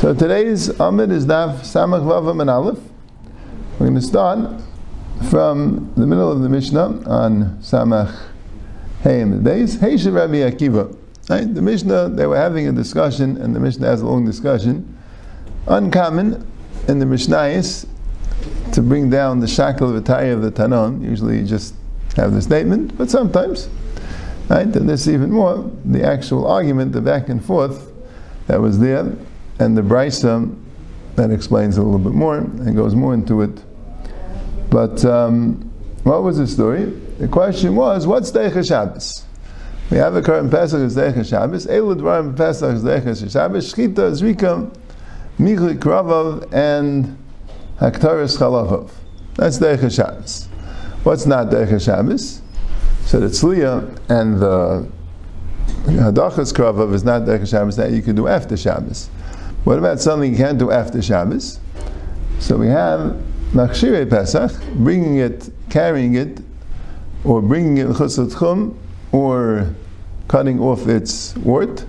So today's Amid is Daf Samach Vavam and Aleph. We're going to start from the middle of the Mishnah on Samach Hey and the base. Hey Rabbi Akiva. Right? The Mishnah, they were having a discussion, and the Mishnah has a long discussion. Uncommon in the Mishnayis to bring down the shackle of the tire of the Tanon. Usually you just have the statement, but sometimes. Right? And this even more, the actual argument, the back and forth that was there and the Brisa that explains a little bit more and goes more into it. But um, what was the story? The question was, what's Deicha Shabbos? We have a current Pesach is Deicha Shabbos. Elu Dvarim Pesach is Deicha Shabbos. Shchita, Zrika, Michli Kravav, and Haktaris Chalavov. That's Deicha Shabbos. What's not Deicha Shabbos? So the Tzliya and the Hadachas Kravav is not Deicha Shabbos that you can do after Shabbos. What about something you can't do after Shabbos? So we have Machshire Pesach, bringing it, carrying it, or bringing it chum, or cutting off its wart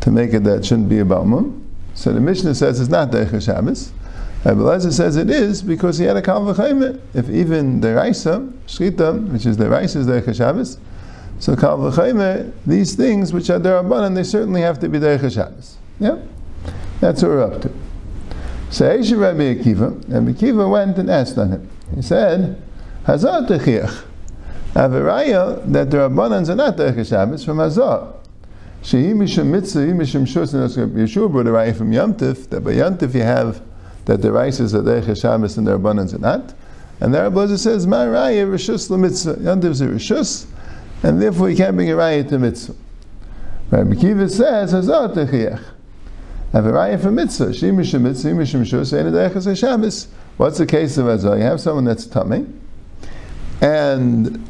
to make it that shouldn't be a balmum. So the Mishnah says it's not Deicha Shabbos. Uh, Abelazar says it is because he had a kal If even the Raisa, Shchita, which is the Raisa, is the Shabbos, so kal these things which are derabanan, they certainly have to be Shabbos. Yeah? That's what we're up to. So Eshe Rabbi Akiva, and Akiva went and asked on him. He said, Hazar Techiach. I have a raya that the Rabbanans are not Derech from Hazar. Shehi Mishum Mitzvah, Mishum Shus, and Yeshua brought a from Yomtiv, that by Yomtiv you have that the rices are Derech Shabbos and the Rabbanans are not. And the Rabbi says, My raya, Rishus Mitzvah. Yomtiv is a Rishus, and therefore you can't bring a raya to Mitzvah. Rabbi Akiva says, Hazar Techiach have a raya for mitzvah. Shimishim mitzvah, shimishim shus, and Shabbos. What's the case of Azah? You have someone that's tummy, and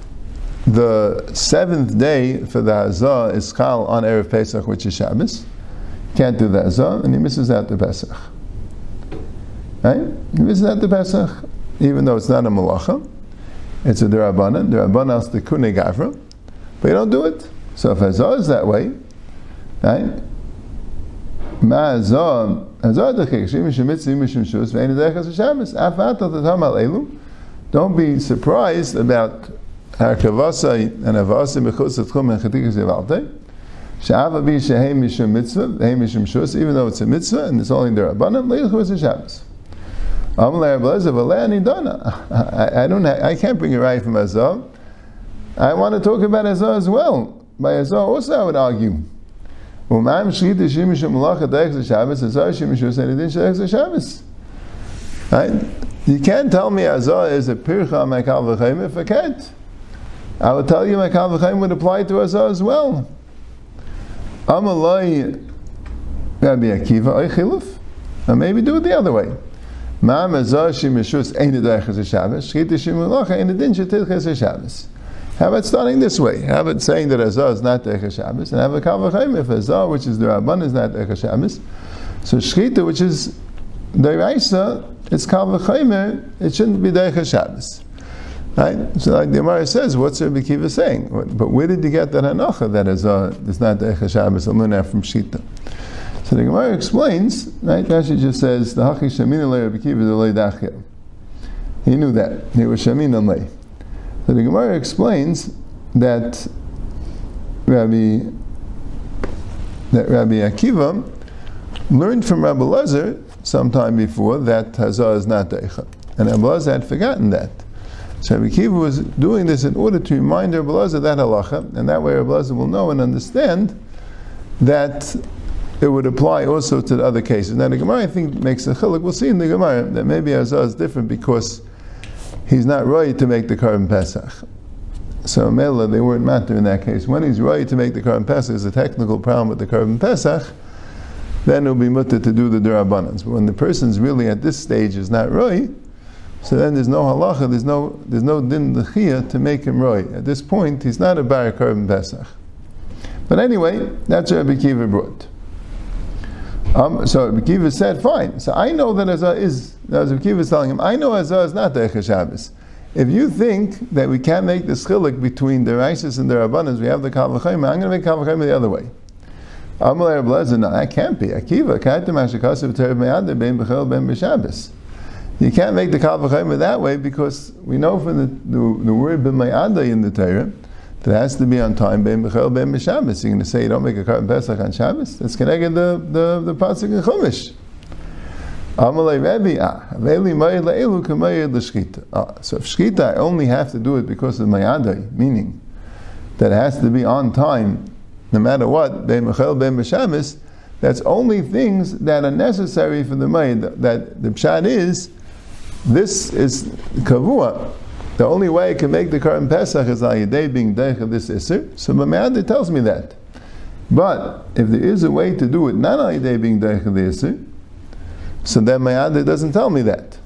the seventh day for the Azah is Chal on Erev Pesach, which is Shabbos. Can't do the Azah, and he misses out the Pesach. Right? He misses out the Pesach, even though it's not a malacha. It's a derabanan. Derabanan is the kune gavra, but you don't do it. So if Azah is that way, right? Don't be surprised about Harkavasa and Avasa Mechutz Tchum and Chatikas Yevalte. Sha'ava bi shehem mishum mitzvah, heim mishum shus, even though it's a mitzvah and it's only there abundant, leichu is Shabbos. Dona. I don't, I can't bring a right from Azah. I want to talk about Azah as well. By Azah also I would argue. Right? You can't tell me azar is a pircha on my kal v'chaim if I can't. I will tell you my kal v'chaim would apply to azar as well. Amalai Rabbi Akiva oy chiluf. Or maybe do it the other way. How about starting this way? How about saying that Azah is not Decha Shabbos, and have a Kavachayim if Azah, which is the Rabban, is not Decha Shabbos. So Shchita, which is Deraisa, it's Kavachayim, it shouldn't be Decha Shabbos. Right? So like the Gemara says, what's Rabbi Kiva saying? But where did you get that hanacha that Azah is not Decha Shabbos, aluna from Shchita? So the Gemara explains, right? Rashi just says, the Hachi Shamin Rabbi Kiva the He knew that. He was Shamin Lei. So the Gemara explains that Rabbi that Rabbi Akiva learned from Rabbi Lezer sometime before that Hazah is not Deicha. And Rabbi Lezer had forgotten that. So Rabbi Akiva was doing this in order to remind Rabbi Lezer that halacha, and that way Rabbi Lezer will know and understand that it would apply also to the other cases. Now the Gemara I think makes a chiluk. We'll see in the Gemara that maybe Hazah is different because he's not right to make the Karban Pesach. So Mela, they weren't matter in that case. When he's right to make the Karban Pesach, is a technical problem with the Karban Pesach, then it'll be mutter to do the Durabanans. But when the person's really at this stage is not right, so then there's no halacha, there's no there's no din lechia to make him right. At this point, he's not a bar Karban Pesach. But anyway, that's what Rabbi Kiva brought. Um, so Kiva said, fine. So I know that Azah is, as Kiva is telling him, I know Azah is not Deicha Shabbos. if you think that we can't make the chilik between the Rises and the Rabbanas, we have the Kavachayim, I'm going to make Kavachayim the other way. Amalei Rablezer, no, that can't be. Akiva. You can't make the Kavachayim that way because we know from the, the, the word Ben in the Torah that has to be on time Ben Bechel Ben B'Shabbos. You're going to say you don't make a Karban Pesach on Shabbos? That's connected the, the, the Pasuk in Chumash. Ah. Ah, so if Shchita, I only have to do it because of Mayadai, meaning that it has to be on time, no matter what, Ben B'Shabbos, that's only things that are necessary for the Mayad. That the Pshat is, this is Kavua. The only way I can make the Karban Pesach is al day being Deich of this Isser. So Mayadai tells me that. But if there is a way to do it not al day being Deich of the Isser, so then my doesn't tell me that.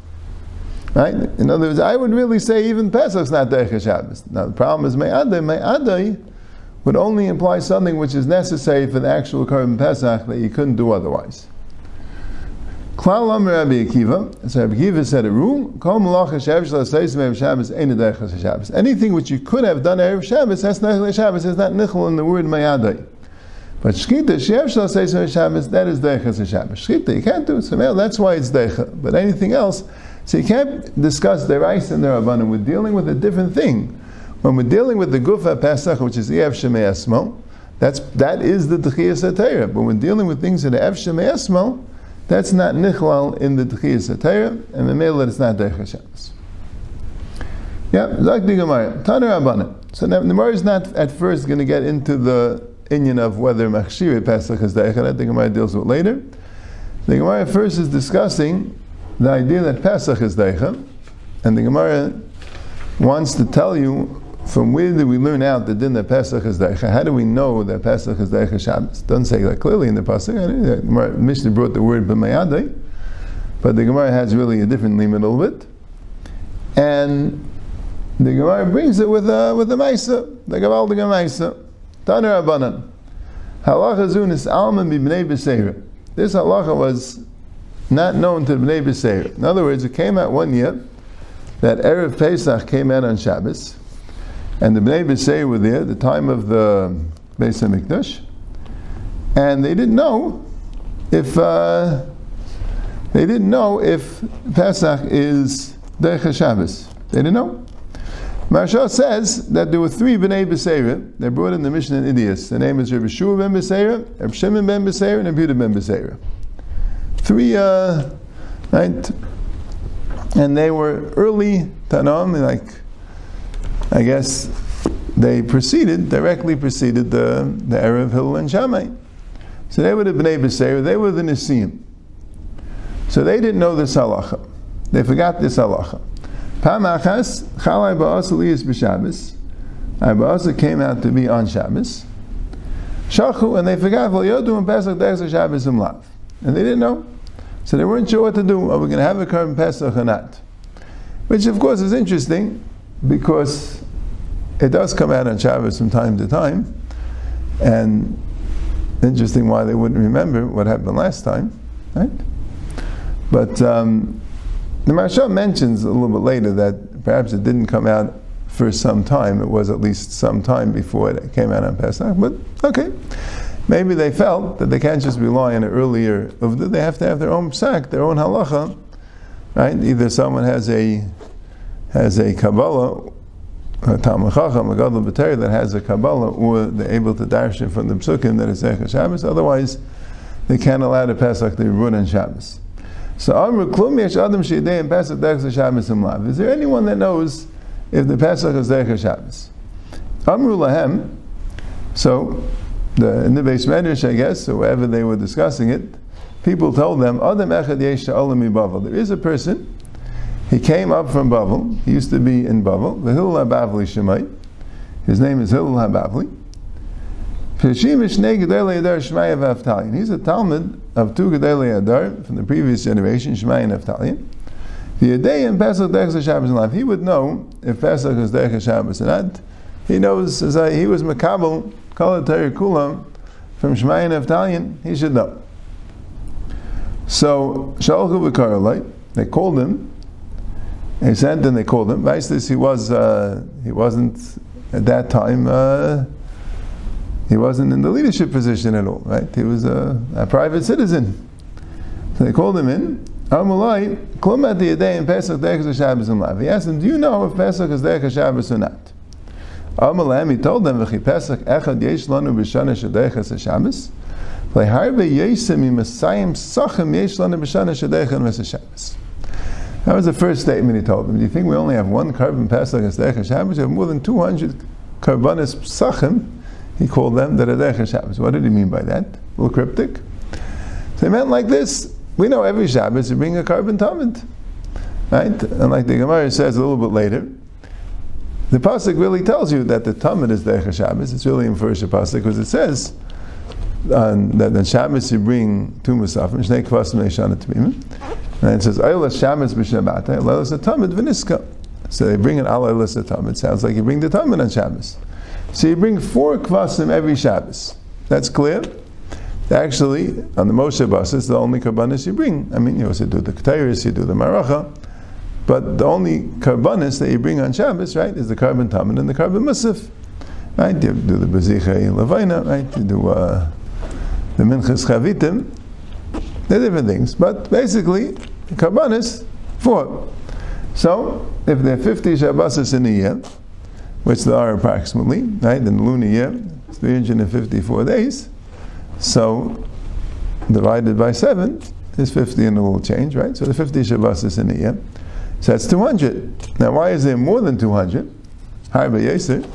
Right? In other words, I would really say even Pesach's not Derech Shabbos. Now the problem is Me'adai, Me'adai would only imply something which is necessary for the actual Korban Pesach that you couldn't do otherwise. Klal Rabbi Akiva, so Rabbi Akiva said a rule, Kol Malach Shabbos Shabbos Shabbos Shabbos. Anything which you could have done Erev Shabbos, that's not Shabbos, it's not Nichel in the word Me'adai. But shkita, sheyev shlo says Shabbos, that is deicha Shabbos. Shkita, you can't do. So that's why it's deicha. But anything else, so you can't discuss the rice and the rabbanim. We're dealing with a different thing. When we're dealing with the gufa pesach, which is ev shemei that's that is the techiyas atayra. But when dealing with things that are ev shemei that's not nichlal in the techiyas atayra, and the male it's not Shabbos. Yeah, Zak the Gemara, Rabbanim. So the Gemara is not at first going to get into the Indian of whether Machshiri Pesach is Deichet. I think Gemara deals with later. The Gemara first is discussing the idea that Pesach is Deichet, and the Gemara wants to tell you from where do we learn out the din that Pesach is Deicha? How do we know that Pesach is Deicha Shabbos? Doesn't say that clearly in the Pasuk. Mishnah brought the word b'mayadei, but the Gemara has really a different name a little bit. And the Gemara brings it with a, with a Maisa, the Gavaldiga Maisa. Taner Abanan. Halacha zunis alma b'nei b'seira. This halacha was not known to b'nei b'seira. In other words, it came out one year that Erev Pesach came out on Shabbos, and the b'nei b'seira were there, at the time of the Beis Hamikdash, and they didn't know if uh, they didn't know if Pesach is Derech Shabbos. They didn't know. Maharsha says that there were three Bnei Beseira. They brought in the Mishnah in Idias. The name is Rabbi Shua ben Beseira, Rabbi Shimon ben Beseira, and Rabbi ben Beseira. Three, uh, right? And they were early Tanam, like, I guess, they preceded, directly preceded the, the era of Hillel and Shammai. So they were the Bnei Beseira, they were the Nisim. So they didn't know this halacha. They forgot this halacha. Pamachas Chalai Ba'asa Liyas b'Shabbos. Ba'asa came out to be on Shabbos. Shachu, and they forgot Yodu and Pesach Derech Shabbos um Imlav. And they didn't know. So they weren't sure what to do. Are we going to have a Karban Pesach or not? Which, of course, is interesting because it does come out on Shabbos from time to time. And interesting why they wouldn't remember what happened last time, right? But um, the Maharsha mentions a little bit later that perhaps it didn't come out for some time. It was at least some time before it came out on Pesach. But okay, maybe they felt that they can't just rely on an earlier. They have to have their own psak, their own halacha, right? Either someone has a has a kabbalah, a Talmud Chacham, a Gadol B'Ter that has a kabbalah, or they're able to darshan from the psukim that is Zechah Shabbos. Otherwise, they can't allow the Pesach to be run on Shabbos. So Amr Klum Yesh Adam Shidei and Pesach Derech Shabbos Imlav. Is there anyone that knows if the Pesach is Derech Shabbos? Amru Lahem. So the, in the base medrash, I guess, or wherever they were discussing it, people told them, Adam Echad Yesh. There is a person. He came up from Bavel. He used to be in Bavel. The Hillel HaBavli Shemai. His name is Hillel HaBavli. He's a Talmud of two Gedolei Adar from the previous generation, Shmai and Avtalion. The in Pesach Derech Shabbos life, he would know if Pesach is Derech Shabbos or not. He knows as I, he was Makabel Kol Kulam from Shmai and Avtalion. He should know. So Shalchu v'Karolai, they called him, He sent and they called him. Vaistis, he was uh, he wasn't at that time. Uh, he wasn't in the leadership position at all, right? He was a, a private citizen. So they called him in. Amalai, klum at the day in Pesach, Derech Shabbos and Lav. He asked him, "Do you know if Pesach is Derech Shabbos or not?" Amalai, he told them, "V'chi Pesach echad yesh lanu b'shana shederech Shabbos." Leharbe yesim im Messiah sachem yesh lanu b'shana shederech Shabbos. That was the first statement he told them. Do you think we only have one karban Pesach as Derech Shabbos? We have more than 200 karbanis Psachim, he called them, that are Derech Shabbos. What did he mean by that? A little cryptic. So he meant like this. We know every Shabbos you bring a karban tamid. Right? And like the Gemara says a little bit later, the Pasuk really tells you that the tamid is Derech Shabbos. It's really in first Pasuk because it says uh, that on Shabbos you bring two musafim, shnei kvasim neishana tmimim. And it says, Eilas Shabbos b'Shabbat, Eilas Tamid v'Niska. So they bring an Eilas Tamid. Sounds like you bring the Tamid on Shabbos. So you bring four kvasim every Shabbos. That's clear. Actually, on the Moshe bus, it's the only karbanis you bring. I mean, you also do the Ketairis, you do the Maracha, but the only karbanis that you bring on Shabbos, right, is the karban tamid and the karban musaf. Right? You do the Bezicha Lavaina, right? You do uh, the Minchas Chavitim. They're different things, but basically, Karbanis, four. So, if there are 50 Shabbosis in a year, which there are approximately, right, in the lunar year, 354 days, so divided by 7 is 50 and a little change, right? So the 50 Shabbosis in a year. So that's 200. Now, why is there more than 200? Harba Yeser.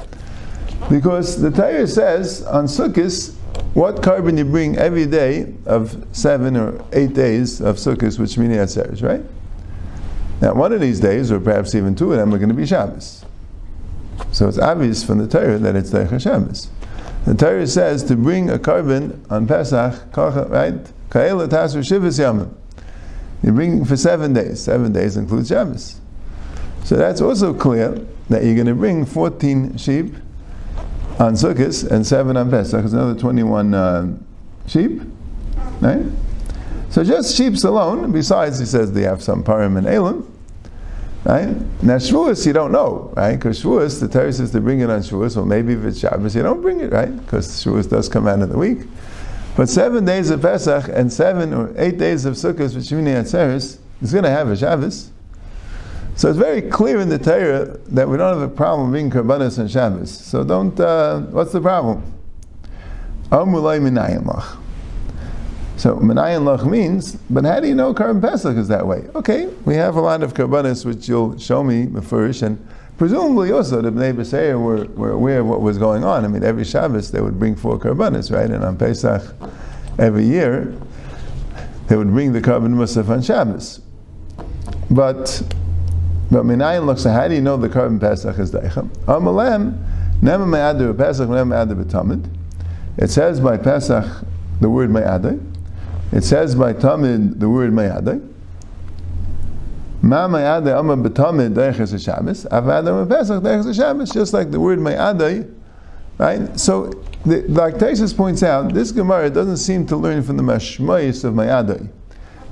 Because the Torah says on Sukkot, what karban you bring every day of seven or eight days of Sukkot, which mean Yatzeres, right? Now, one of these days, or perhaps even two of them, are going to be Shabbos. So it's obvious from the Torah that it's Derech Shabbos. The Torah says to bring a karban on Pesach, right? Ka'ela tasur shivas yamim. You bring for seven days. Seven days includes Shabbos. So that's also clear that you're going to bring 14 sheep on Sukkot and seven on Pesach. It's another 21 uh, sheep, right? So just sheep alone. Besides, he says they have some parim and elim, right? Now Shavuos you don't know, right? Because Shavuos the Torah says to bring it on Shavuos. Well, maybe if it's Shabbos you don't bring it, right? Because Shavuos does come out of the week. But seven days of Pesach and seven or eight days of Sukkot, which Shmini Atzeres, is going to have a Shabbos. So it's very clear in the Torah that we don't have a problem being karbanis and Shabbos. So don't. Uh, what's the problem? So minayin lach means, but how do you know Karban Pesach is that way? Okay, we have a lot of karbanis which you'll show me first, and presumably also the Bnei B'Seir were, were aware of what was going on. I mean, every Shabbos they would bring four karbanis, right? And on Pesach, every year, they would bring the karban musaf on Shabbos. But but minayin looks. How do you know the karban pesach is deicha? Amalem never me'adir pesach never me'adir b'tamid. It says by pesach the word me'adir. It says by tamid the word me'adir. Ma me'adir amma b'tamid deiches Shabbos. Avadar pesach deiches Shabbos. Just like the word me'adir. Right? So, the, like Taisus points out, this Gemara doesn't seem to learn from the mashmayis of Mayadai.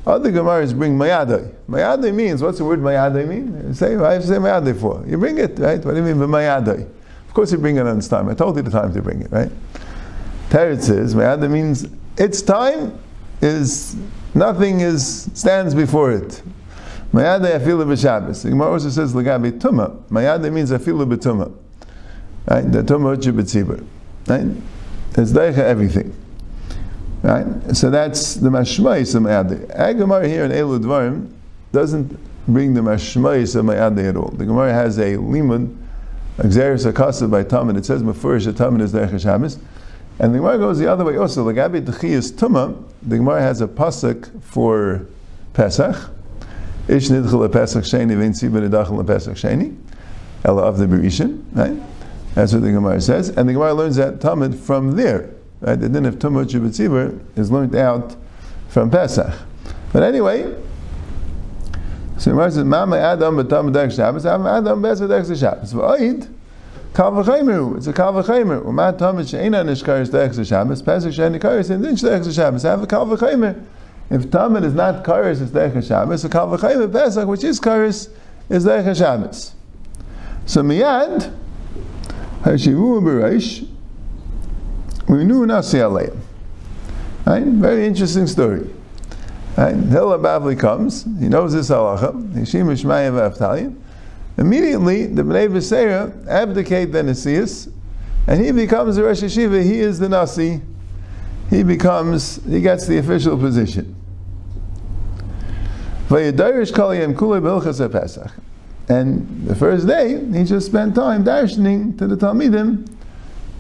Other Gemaras bring mayadai. Mayadai means, what's the word mayadai mean? You say, to say mayadai for. You bring it, right? What do you mean by mayadai? Of course you bring it on its time. I told you the time to bring it, right? Teretz says, mayadai means its time is, nothing is, stands before it. Mayadai afilu b'Shabbos. The Gemara also says, lagabi tuma. Mayadai means afilu b'tuma. Right? The tuma uchi Right? It's daicha everything. Right? So that's the mashmais of Mayadeh. Agamar here in Elu Dvarim doesn't bring the mashmais of Mayadeh at all. The Gemara has a limud, Xeris Akasa by Tamid. It says Mefurish Tamid is Derech Shabbos. And the Gemara goes the other way also. Lagabi Tchiyas Tuma, the Gemara has a pasuk for Pesach. Ish nidchel Pesach sheni v'in tzibah nidachel Pesach sheni. Ella of the Berishin, right? That's what the Gemara says. And the Gemara learns that Tamid from there. Right? The din of Tumah Chibutzibur is learned out from Pesach. But anyway, so Gemara says, Mama Adam b'tam b'dek Shabbos, Am Adam b'esed dek Shabbos. V'oid, Kal it's a kal v'chaymer. U'ma she'ena nishkaris dek Shabbos, Pesach she'en nishkaris, and Shabbos. Have a kal v'chaymer. If tamid is not karis, it's dek Shabbos, so kal Pesach, which is karis, is Derech Shabbos. So miyad, Hashivu Bereish, we knew Nasi Aleim. Right? Very interesting story. Right? Hillel Bavli comes, he knows this halacha, Hishim Ishmael Avtalion. Immediately, the Bnei V'Seira abdicate the Nasius, and he becomes the Rosh Hashiva, he is the Nasi, he becomes, he gets the official position. And the first day, he just spent time darshaning to the Talmidim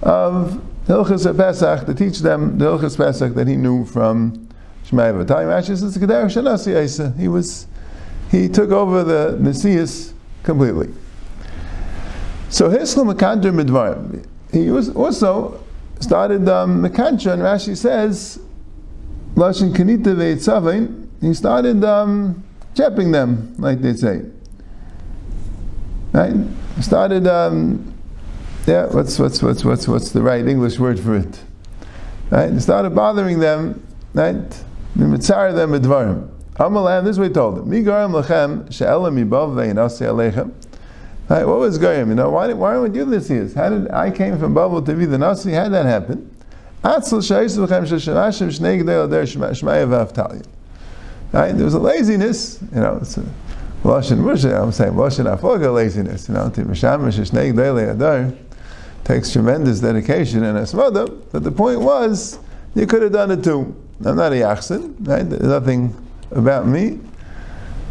of Hilchas Pesach to teach them the Hilchas Pesach that he knew from Shemai V'Tayim. Actually, says Kedar Shanasi He was, he took over the Messias completely. So Hiskel Mekadr Midvarim. He was also started um, and Rashi says, Lashon Kanita Ve'etzavein, he started um, chapping them, like they say. Right? He started, um, yeah, what's, what's, what's, what's, what's the right English word for it? Right? He started bothering them, right? Mitzar them Midvarim. Amalam, this is he told them. Migarim lechem she'elam yibav ve'inasi alechem. Right, what was Goyim? You know, why, did, why would you this here? How did I came from Babel to be the Nasi? How did that happen? Right, there was a laziness, you know, it's a Lashon Musha, I'm saying Lashon Afoga laziness, you know, to Mishamish Shnei Gdele Adar takes tremendous dedication and asmada, but the point was, you could have done it too. I'm not a Yachsin, right? There's nothing about me.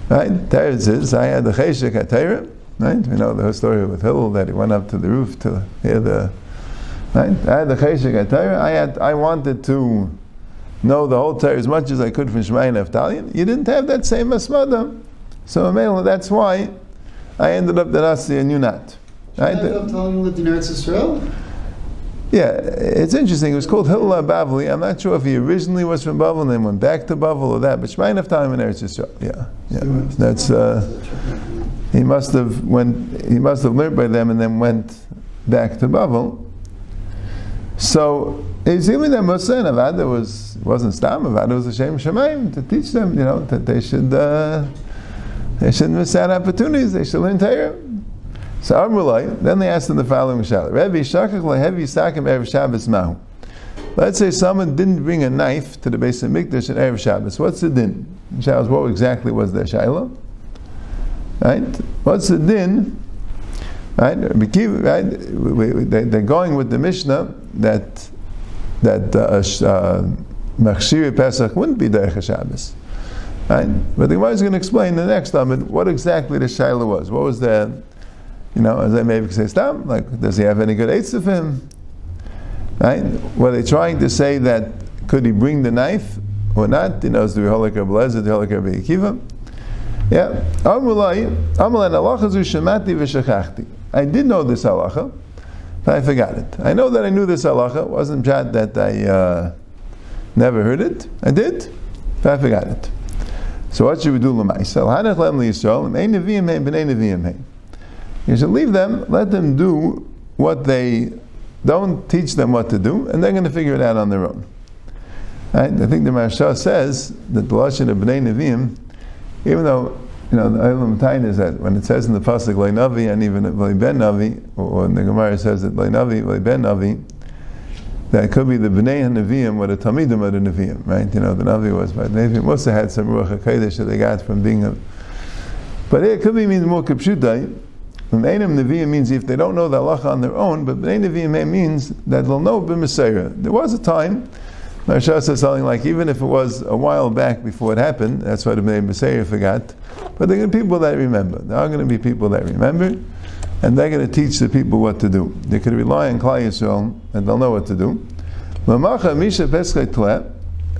Right? Teretz is, I had the Cheshek at Right? We know the whole story with Hillel that he went up to the roof to hear the. Right? I had the Cheshek Torah. I had. I wanted to know the whole Torah as much as I could from Shemai and Avtalion. You didn't have that same asmada, so that's why I ended up the Nasi and you not. Right? Avtalion lived in Eretz Yisrael. Yeah, it's interesting. It was called Hillel Bavli. I'm not sure if he originally was from Bavel and then went back to Bavel or that, but Shemai Avtalion in Eretz Yisrael. Yeah, yeah. That's. Uh, he must have went, he must have learned by them and then went back to Babel. So it's even that Musa and Avada was wasn't Stam Avada was a Shem Shemaim to teach them, you know, that they should uh, they shouldn't miss out opportunities. They should learn Torah. So Amrulai, then they asked him the following shaila: Rebbe Shakach lehevi sakim erev Shabbos mahu. Let's say someone didn't bring a knife to the base of Mikdash erev Shabbos. What's the din? Shabbos, what exactly was the shaila? Right? What's the din? Right? right? They're going with the Mishnah that that uh, uh, Pesach wouldn't be Derech Shabbos. Right? But the Gemara is going to explain the next time what exactly the Shaila was. What was the, you know, as I maybe say, stop, like, does he have any good eights of him? Right? Were they trying to say that could he bring the knife or not? You know, is the Reholik Rabbi Lezer, the Reholik Rabbi Akiva? Yeah. Amulai, Amulai halacha zu shemati v'shechachti. I did know this halacha, but I forgot it. I know that I knew this halacha. It wasn't just that I uh, never heard it. I did, but I forgot it. So what should we do l'maisel? You should leave them, let them do what they, don't teach them what to do, and they're going to figure it out on their own. Right? I think the Maharsha says that the Lashon of Bnei Nevi'im even though you know the Eilam Tain is that when it says in the pasuk Navi and even Ben Navi, or when the Gemara says that Navi Ben Navi, that could be the Bnei Nevi'im or the Talmidim of the Nevi'im, right? You know the Navi was, but Nevi'im also had some Ruach Hakodesh that they got from being a. But it could be means more kapshutai. B'neinim Nevi'im means if they don't know the halacha on their own, but Bnei Nevi'im means that they'll know b'Mesayra. There was a time Maharsha says something like, even if it was a while back before it happened, that's why the Bnei forgot, but there are going to be people that remember. There are going to be people that remember, and they're going to teach the people what to do. They could rely on Klal Yisrael, and they'll know what to do.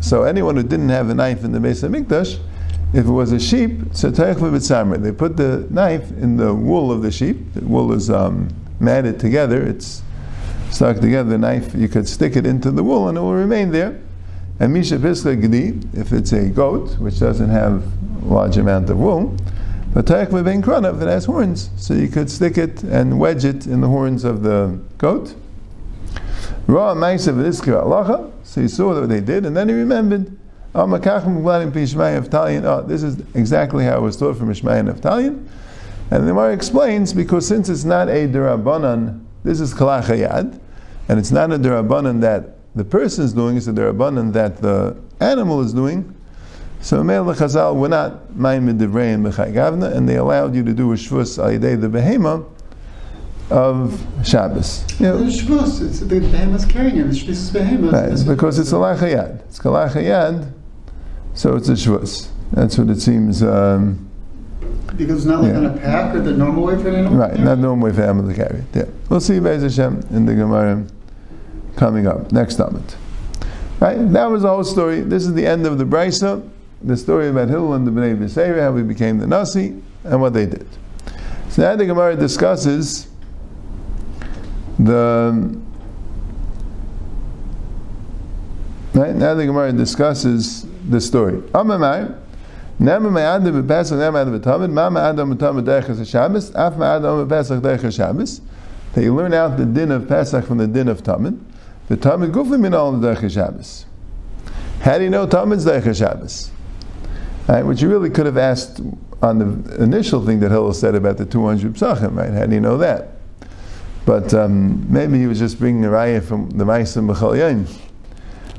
So anyone who didn't have a knife in the base of Mikdash, if it was a sheep, so they put the knife in the wool of the sheep. The wool is um, matted together. It's stuck together the knife, you could stick it into the wool and it will remain there. And Misha Pisla Gdi, if it's a goat, which doesn't have a large amount of wool, but Taich Mebein Kranav, it has horns, so you could stick it and wedge it in the horns of the goat. Ra Maisav Iskra Alacha, so he saw what they did, and then he remembered. Oh, this is exactly how it was taught from Ishmael and Avtalion. And the Gemara explains because since it's not a derabanan, this is kalachayad, and it's not a derabanan that the person is doing, it's a derabanan that the animal is doing. So Meil Chazal were not ma'imid divrei and gavna, and they allowed you to do a shvus al the behema of Shabbos. You know, it's Shabbos. It's the behemoth's carrying him. It's Shabbos behemoth. Right, because it's a lachayad. It's kalachayad, so it's a shvus. That's what it seems. Um, because it's not like Yeah. on a pack or the normal way for an animal. right, not the normal way for animal to carry it. Yeah, we'll see Be'ez Hashem in the Gemara coming up next moment. Right, that was the whole story. This is the end of the brisa, the story about Hillel and the Bnei B'Seir, how we became the Nasi, and what they did. So now the Gemara discusses the right now the Gemara discusses the story. They learn out the din of Pesach from the din of Tamid. The Tamid gufli min al derechas Shabbos. How do you know Tamid's derechas Shabbos? Right, which you really could have asked on the initial thing that Hillel said about the 200 psachim, right? How do you know that? But um, maybe he was just bringing a raya from the Ma'asim B'chal.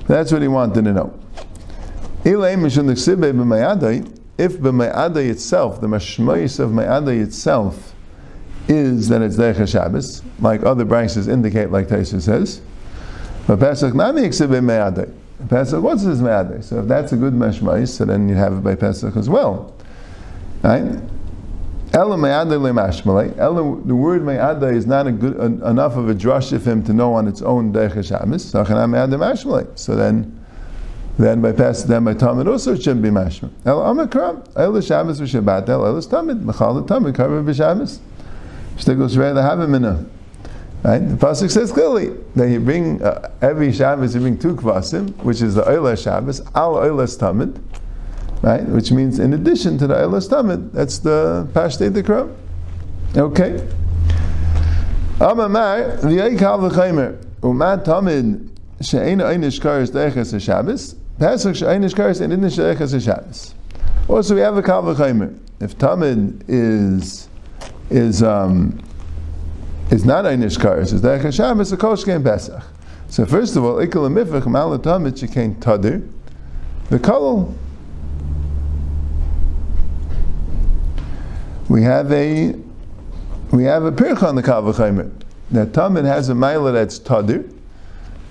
That's what he wanted to know. If b'mayadai itself, the mashmois of mayadai itself, is that it's Derech Shabbos, like other branches indicate, like Taisa says. But Pesach nami nechsibe mayadai. Pesach, what's his mayadai? So if that's a good mashmois, so then you have it by Pesach as well. Right? Ella mayadai lemashmalei. Ella, the word mayadai is not a good en- enough of a drush of him to know on its own Derech Shabbos. So then, then by Pesach, then by Talmud also it shouldn't be mashma. El Amakram, El Shabbos v'Shabbat, El El Tamid, Mechal Tamid, Karva v'Shabbos. Shtigl Shvei Lehavimina. Right? The pasuk says clearly that you bring uh, every Shabbos you bring two kvasim, which is the Oila Shabbos, Al Oilas Tamid, right? Which means in addition to the Oilas Tamid, that's the Pashtei Dekra. Okay. Amamar v'yei kal v'chaymer umat Tamid she'ein einish kares deches Shabbos Pesach she'ein kares and inish deches Shabbos. Also, we have a kal v'chaymer. If Tamid is is um, is not einish kares, is deches Shabbos, a kol shkein Pesach. So first of all, ikal mifach mal Tamid shekein tadir the kolol. We have a we have a pircha on the kal v'chaymer. That Tamid has a mila that's tadir.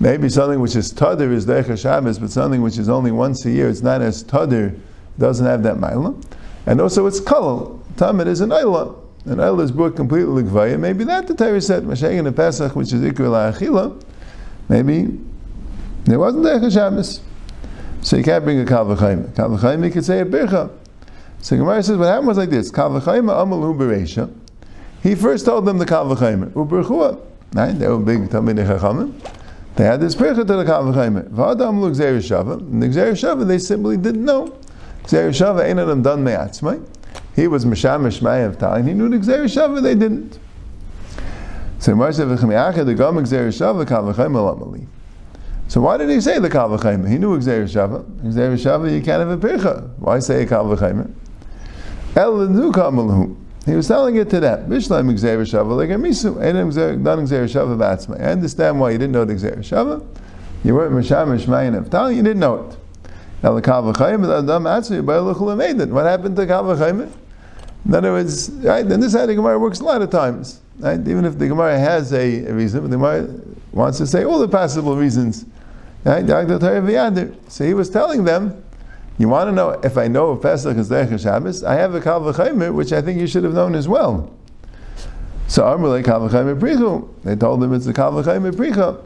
Maybe something which is tadir is Decha Shabbos, but something which is only once a year, it's not as tadir, doesn't have that mila. And also it's kolol. Tamid is an ayla. An ayla is brought completely l'gvaya. Maybe that the Torah said, Mashiach and Pesach, which is ikr la'achila, maybe there wasn't Decha Shabbos. So you can't bring a kal v'chaymer. Kal v'chaymer, you could say a bircha. So Gemara says, what happened was like this. Kal v'chaymer amalu bereisha. He first told them the kal v'chaymer. Uberchua. Right? They were big Talmidei Chachamim. They had this bircha to the kal v'chaymer. V'adam lu gzeir shava. And the gzeir shava, they simply didn't know. Gzeir shava ain't them done me'atzmai. He was mishamish of time. He knew the gzeir shava, they didn't. So Gemara said, v'chamiacha the gam gzeir shava kal v'chaymer lamali. So why did he say the kal v'chaymer? He knew gzeir shava. Gzeir shava, you can't have a bircha. Why say a kal v'chaymer? El l'nu kamalu. He was telling it to them. Bishlam Gzeir Shava like Gzeir Shava. I understand why you didn't know the Gzeir Shava. You weren't Misham Mishmayin of Tal, you didn't know it. El Kav V'chayim, Adam Atzu, Yibay L'chul Ameidin. What happened to Kav V'chayim? In other words, right, and this is how the Gemara works a lot of times. Right? Even if the Gemara has a, reason, the Gemara wants to say all the possible reasons. Right? So he was telling them, you want to know if I know if Pesach is Derech Shabbos? I have a Kal which I think you should have known as well. So Amrulay Kal V'chaymer Prichu. They told him it's the Kal V'chaymer Pricha.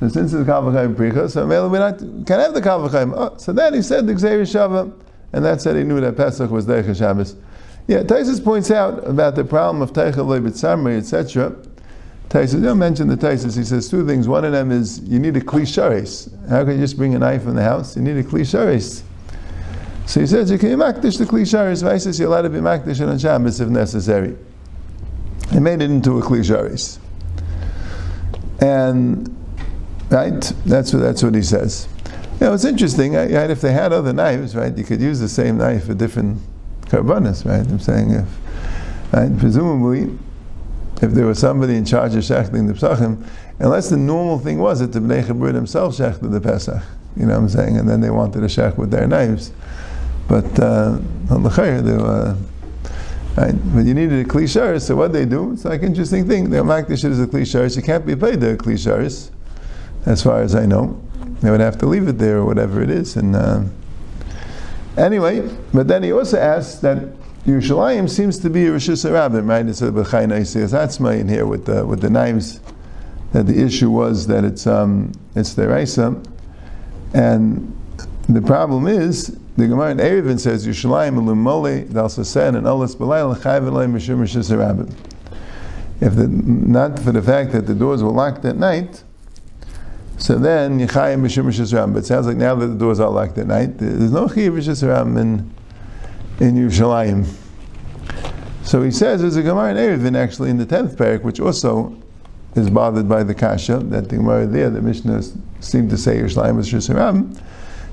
So since it's the Kal V'chaymer Pricha, so Mele we not can have the Kal. Oh, so then he said the Gzeir Shava, and that said he knew that Pesach was Derech Shabbos. Yeah, Taisus points out about the problem of Teichel Leibit Samri, etc. Taisus, don't mention the Taisus. He says two things. One of them is you need a klisharis. How can you just bring a knife in the house? You need a klisharis. So he says you can makdish the klisharis. Vaisis you're allowed to be makdish on Shabbos if necessary. He made it into a klisharis, and right, that's what that's what he says. You know, it's interesting. Right? If they had other knives, right, you could use the same knife for different karbanas, right? I'm saying if Right? Presumably, if there was somebody in charge of shechting the Pesachim, unless the normal thing was that the Bnei Chabur themselves shechted the Pesach, you know what I'm saying, and then they wanted to shech with their knives. But uh, the they were. Right? But you needed a klisharis, so what they do? It's like an interesting thing. They make this shit as a klisharis. You can't be paid the klisharis, as far as I know. They would have to leave it there or whatever it is. And uh, anyway, but then he also asks that Yerushalayim seems to be a reshus harabim, right? It's a B'chayna That's my in here with the with the knives. That the issue was that it's um, it's the Raisa, and the problem is the Gemara in Eruvin says Yerushalayim Lumole Dal Sasen and Olas B'Layl Chayv Elayim Mishum Rosh If the, not for the fact that the doors were locked at night, so then Yechayim Mishum Rosh But it sounds like now that the doors are locked at night, there's no reshus harabim in in Yerushalayim. So he says there's a Gemara in Eruvin actually in the tenth parak, which also is bothered by the kasha that the Gemara there, the Mishnah seemed to say Yerushalayim was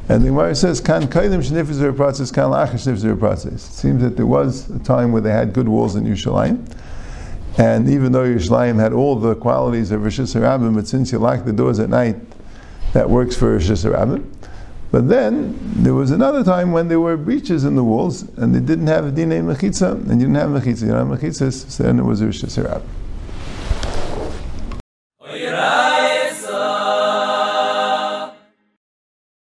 and the Gemara says kan kaidim shnifzer process kan lachash process. It seems that there was a time where they had good walls in Yerushalayim. And even though Yerushalayim had all the qualities of reshus harabim, but since you lock the doors at night, that works for reshus harabim. But then there was another time when there were breaches in the walls and they didn't have a dinay mechitza, and you didn't have mechitza, you don't have mechitza, so then it was reshus harabim.